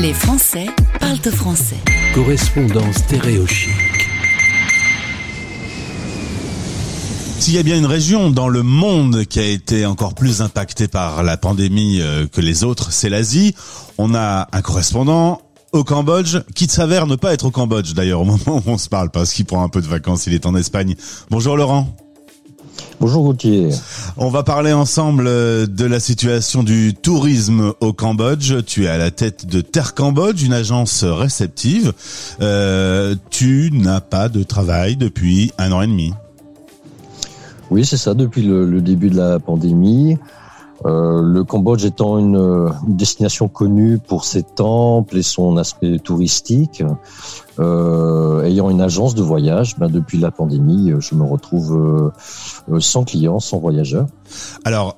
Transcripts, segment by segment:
Les Français parlent français. Correspondance stéréochique. S'il y a bien une région dans le monde qui a été encore plus impactée par la pandémie euh, que les autres, c'est l'Asie. On a un correspondant au Cambodge, qui s'avère ne pas être au Cambodge d'ailleurs au moment où on se parle, parce qu'il prend un peu de vacances, il est en Espagne. Bonjour Laurent. Bonjour Gauthier. On va parler ensemble euh, de la situation du tourisme au Cambodge. Tu es à la tête de Terre Cambodge, une agence réceptive. Euh, tu n'as pas de travail depuis un an et demi. Oui, c'est ça, depuis le, début de la pandémie. Euh, le Cambodge étant une, destination connue pour ses temples et son aspect touristique, euh, ayant une agence de voyage, ben depuis la pandémie, je me retrouve euh, sans clients, sans voyageurs. Alors,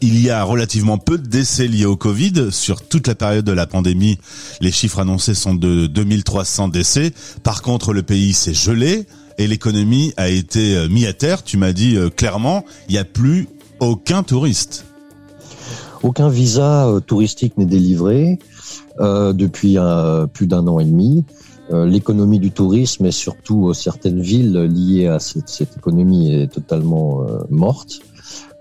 il y a relativement peu de décès liés au Covid. Sur toute la période de la pandémie, les chiffres annoncés sont de 2300 décès. Par contre, le pays s'est gelé et l'économie a été mis à terre. Tu m'as dit clairement, il n'y a plus aucun touriste. Aucun visa euh, touristique n'est délivré euh, depuis euh, plus d'un an et demi. L'économie du tourisme et surtout certaines villes liées à cette, économie est totalement morte.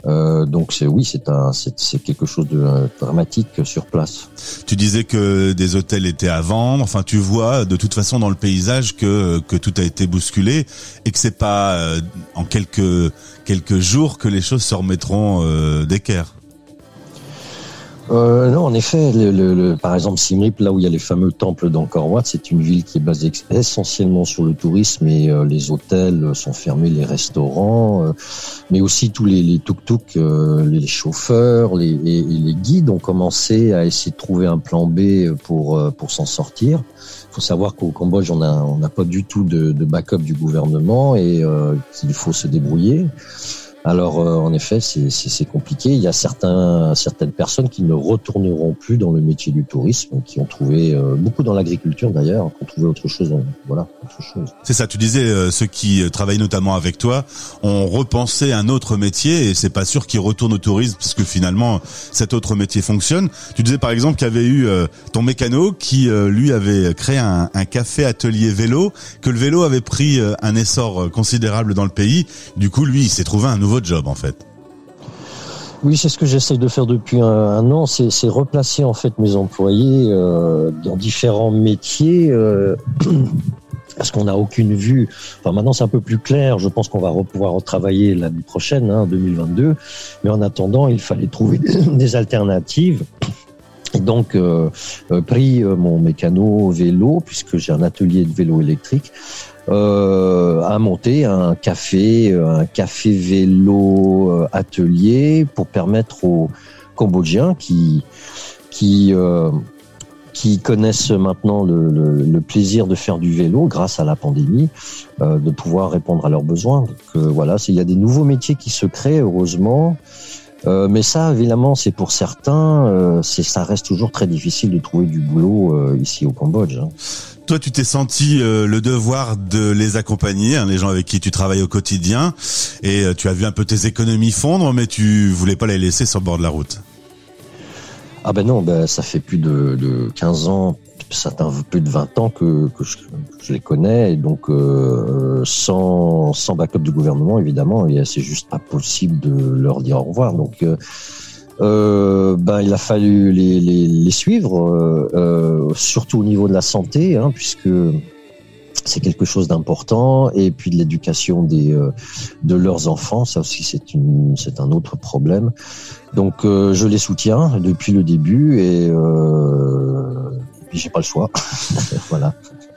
donc c'est oui, c'est un, c'est quelque chose de dramatique sur place. Tu disais que des hôtels étaient à vendre. Enfin, tu vois de toute façon dans le paysage que que tout a été bousculé et que c'est pas en quelques quelques jours que les choses se remettront d'équerre. Euh, non, en effet, le, le, par exemple, Simrip, là où il y a les fameux temples d'Angkor Wat, c'est une ville qui est basée essentiellement sur le tourisme et euh, les hôtels sont fermés, les restaurants, euh, mais aussi tous les, les tuk-tuk, euh, les chauffeurs, les, les, les, guides ont commencé à essayer de trouver un plan B pour pour s'en sortir. Il faut savoir qu'au Cambodge, on n'a on n'a pas du tout de, de, backup du gouvernement et qu'il faut se débrouiller. Alors euh, en effet, c'est compliqué. Il y a certains, certaines personnes qui ne retourneront plus dans le métier du tourisme, qui ont trouvé euh, beaucoup dans l'agriculture d'ailleurs, qui ont trouvé autre chose. Voilà, autre chose. C'est ça. Tu disais euh, ceux qui travaillent notamment avec toi ont repensé un autre métier et c'est pas sûr qu'ils retournent au tourisme parce que finalement cet autre métier fonctionne. Tu disais par exemple qu'il y avait eu ton mécano qui lui avait créé un, un, café atelier vélo, que le vélo avait pris un essor considérable dans le pays. Du coup, lui, il s'est trouvé un nouveau votre job en fait. Oui, c'est ce que j'essaie de faire depuis un, an, c'est replacer en fait mes employés euh, dans différents métiers. Euh, parce qu'on n'a aucune vue. Enfin, maintenant, c'est un peu plus clair. Je pense qu'on va pouvoir retravailler l'année prochaine, hein, 2022. Mais en attendant, il fallait trouver des alternatives. Et donc, euh, pris mon mécano vélo, puisque j'ai un atelier de vélo électrique, euh, à monter un café, un café vélo euh, atelier pour permettre aux Cambodgiens qui qui euh, connaissent maintenant le, plaisir de faire du vélo grâce à la pandémie, euh, de pouvoir répondre à leurs besoins. Donc euh, voilà, il y a des nouveaux métiers qui se créent heureusement. Euh, mais ça, évidemment, c'est pour certains, euh, c'est ça reste toujours très difficile de trouver du boulot ici au Cambodge. Hein toi, tu t'es senti euh, le devoir de les accompagner, hein, les gens avec qui tu travailles au quotidien, et euh, tu as vu un peu tes économies fondre, mais tu voulais pas les laisser sur le bord de la route. Ah ben non, ben ça fait plus de, de 15 ans, certains plus de 20 ans que, je, les connais, et donc euh, sans, sans backup du gouvernement, évidemment, c'est juste pas possible de leur dire au revoir. Donc euh, ben, il a fallu les, les, les suivre, euh, euh, surtout au niveau de la santé, hein, puisque c'est quelque chose d'important, et puis de l'éducation des euh, de leurs enfants, ça aussi c'est une c'est un autre problème. Donc euh, je les soutiens depuis le début et, et j'ai pas le choix. voilà.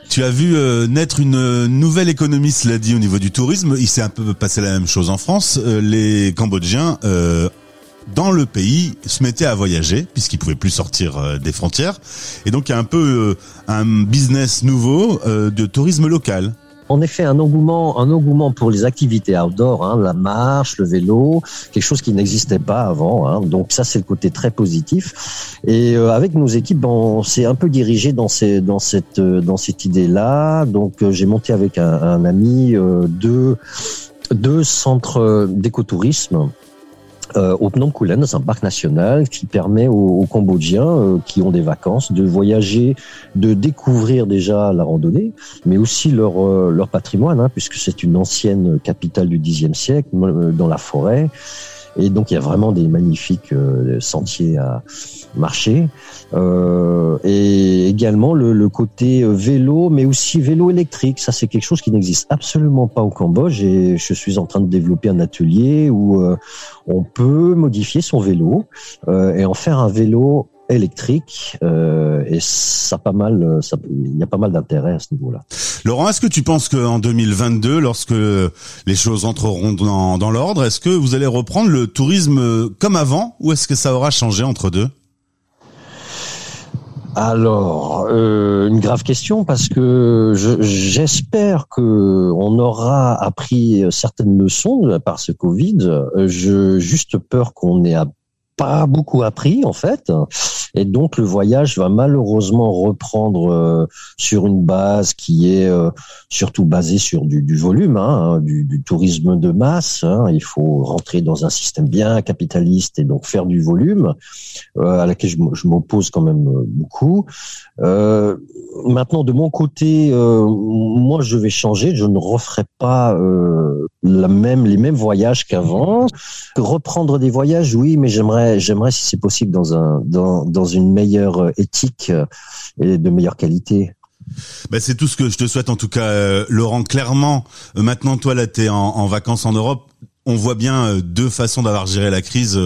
Tu as vu naître une nouvelle économie, cela dit, au niveau du tourisme. Il s'est un peu passé la même chose en France. les Cambodgiens dans le pays se mettaient à voyager puisqu'ils pouvaient plus sortir euh, des frontières et donc il y a un peu euh, un business nouveau euh, de tourisme local. En effet, un engouement, un engouement pour les activités outdoor, hein, la marche, le vélo, quelque chose qui n'existait pas avant. Hein. donc ça, c'est le côté très positif. Et avec nos équipes, on s'est un peu dirigé dans, ces, dans cette, dans cette idée-là. Donc j'ai monté avec un, un ami deux, deux centres d'écotourisme euh, au Phnom Kulen, c'est un parc national qui permet aux, Cambodgiens euh, qui ont des vacances de voyager, de découvrir déjà la randonnée, mais aussi leur euh, leur patrimoine, hein, puisque c'est une ancienne capitale du Xe siècle dans la forêt. Et donc il y a vraiment des magnifiques euh, sentiers à marcher. Euh, et également le, le, côté euh, vélo, mais aussi vélo électrique. Ça c'est quelque chose qui n'existe absolument pas au Cambodge. Et je suis en train de développer un atelier où euh, on peut modifier son vélo et en faire un vélo électrique euh, et ça pas mal, ça, il y a pas mal d'intérêt à ce niveau-là. Laurent, est-ce que tu penses qu'en 2022, lorsque les choses entreront dans, dans l'ordre, est-ce que vous allez reprendre le tourisme comme avant ou est-ce que ça aura changé entre deux? Alors, euh, une grave question parce que j'espère que on aura appris certaines leçons par ce Covid. Je juste peur qu'on ait pas beaucoup appris en fait. Et donc le voyage va malheureusement reprendre euh, sur une base qui est euh, surtout basée sur du, volume, hein, du, du, tourisme de masse. Hein. Il faut rentrer dans un système bien capitaliste et donc faire du volume, euh, à laquelle je, m'oppose quand même beaucoup. maintenant, de mon côté, moi je vais changer. Je ne referai pas la même les mêmes voyages qu'avant. Reprendre des voyages, oui, mais j'aimerais j'aimerais si c'est possible dans un dans, dans une meilleure euh, éthique euh, et de meilleure qualité. Ben c'est tout ce que je te souhaite en tout cas, euh, Laurent. Clairement, maintenant toi là t'es en, en vacances en Europe. On voit bien deux façons d'avoir géré la crise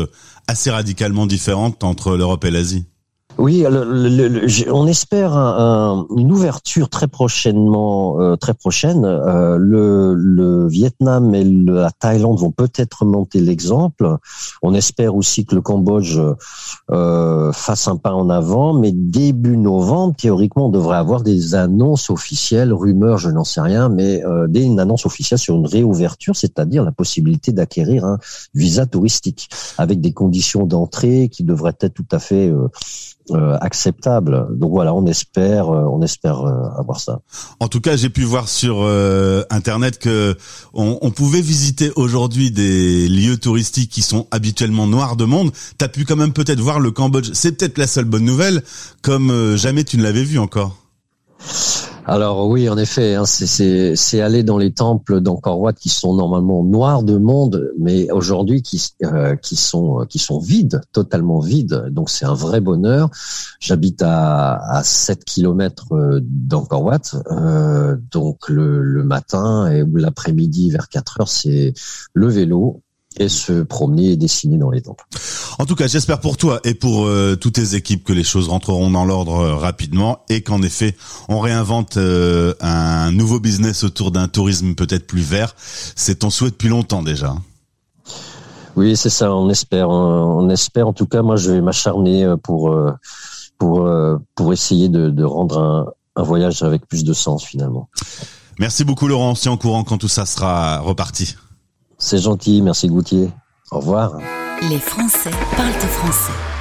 assez radicalement différentes entre l'Europe et l'Asie. Oui, on espère une ouverture très prochainement, euh, très prochaine. Euh, le, Vietnam et la Thaïlande vont peut-être monter l'exemple. On espère aussi que le Cambodge euh, fasse un pas en avant, mais début novembre, théoriquement, on devrait avoir des annonces officielles, rumeurs, je n'en sais rien, mais des une annonce officielle sur une réouverture, c'est-à-dire la possibilité d'acquérir un visa touristique avec des conditions d'entrée qui devraient être tout à fait euh, acceptable. Donc voilà, on espère, euh, on espère euh, avoir ça. En tout cas, j'ai pu voir sur internet que on, on pouvait visiter aujourd'hui des lieux touristiques qui sont habituellement noirs de monde. T'as pu quand même peut-être voir le Cambodge. C'est peut-être la seule bonne nouvelle, comme jamais tu ne l'avais vu encore. Alors oui, en effet, hein, c'est aller dans les temples d'Angkor Wat qui sont normalement noirs de monde, mais aujourd'hui qui, euh, qui sont qui sont vides, totalement vides. Donc c'est un vrai bonheur. J'habite à, à 7 kilomètres euh, d'Angkor Wat, euh, donc le, le matin et l'après-midi vers 4 heures, c'est le vélo et se promener et dessiner dans les temples. En tout cas, j'espère pour toi et pour euh, toutes tes équipes que les choses rentreront dans l'ordre euh, rapidement et qu'en effet, on réinvente euh, un nouveau business autour d'un tourisme peut-être plus vert. C'est ton souhait depuis longtemps déjà. Oui, c'est ça. On espère. On espère. En tout cas, moi, je vais m'acharner pour pour pour essayer de, de rendre un, un voyage avec plus de sens finalement. Merci beaucoup, Laurent. Si en courant quand tout ça sera reparti. C'est gentil, merci Goutier. Au revoir. Les Français parlent français.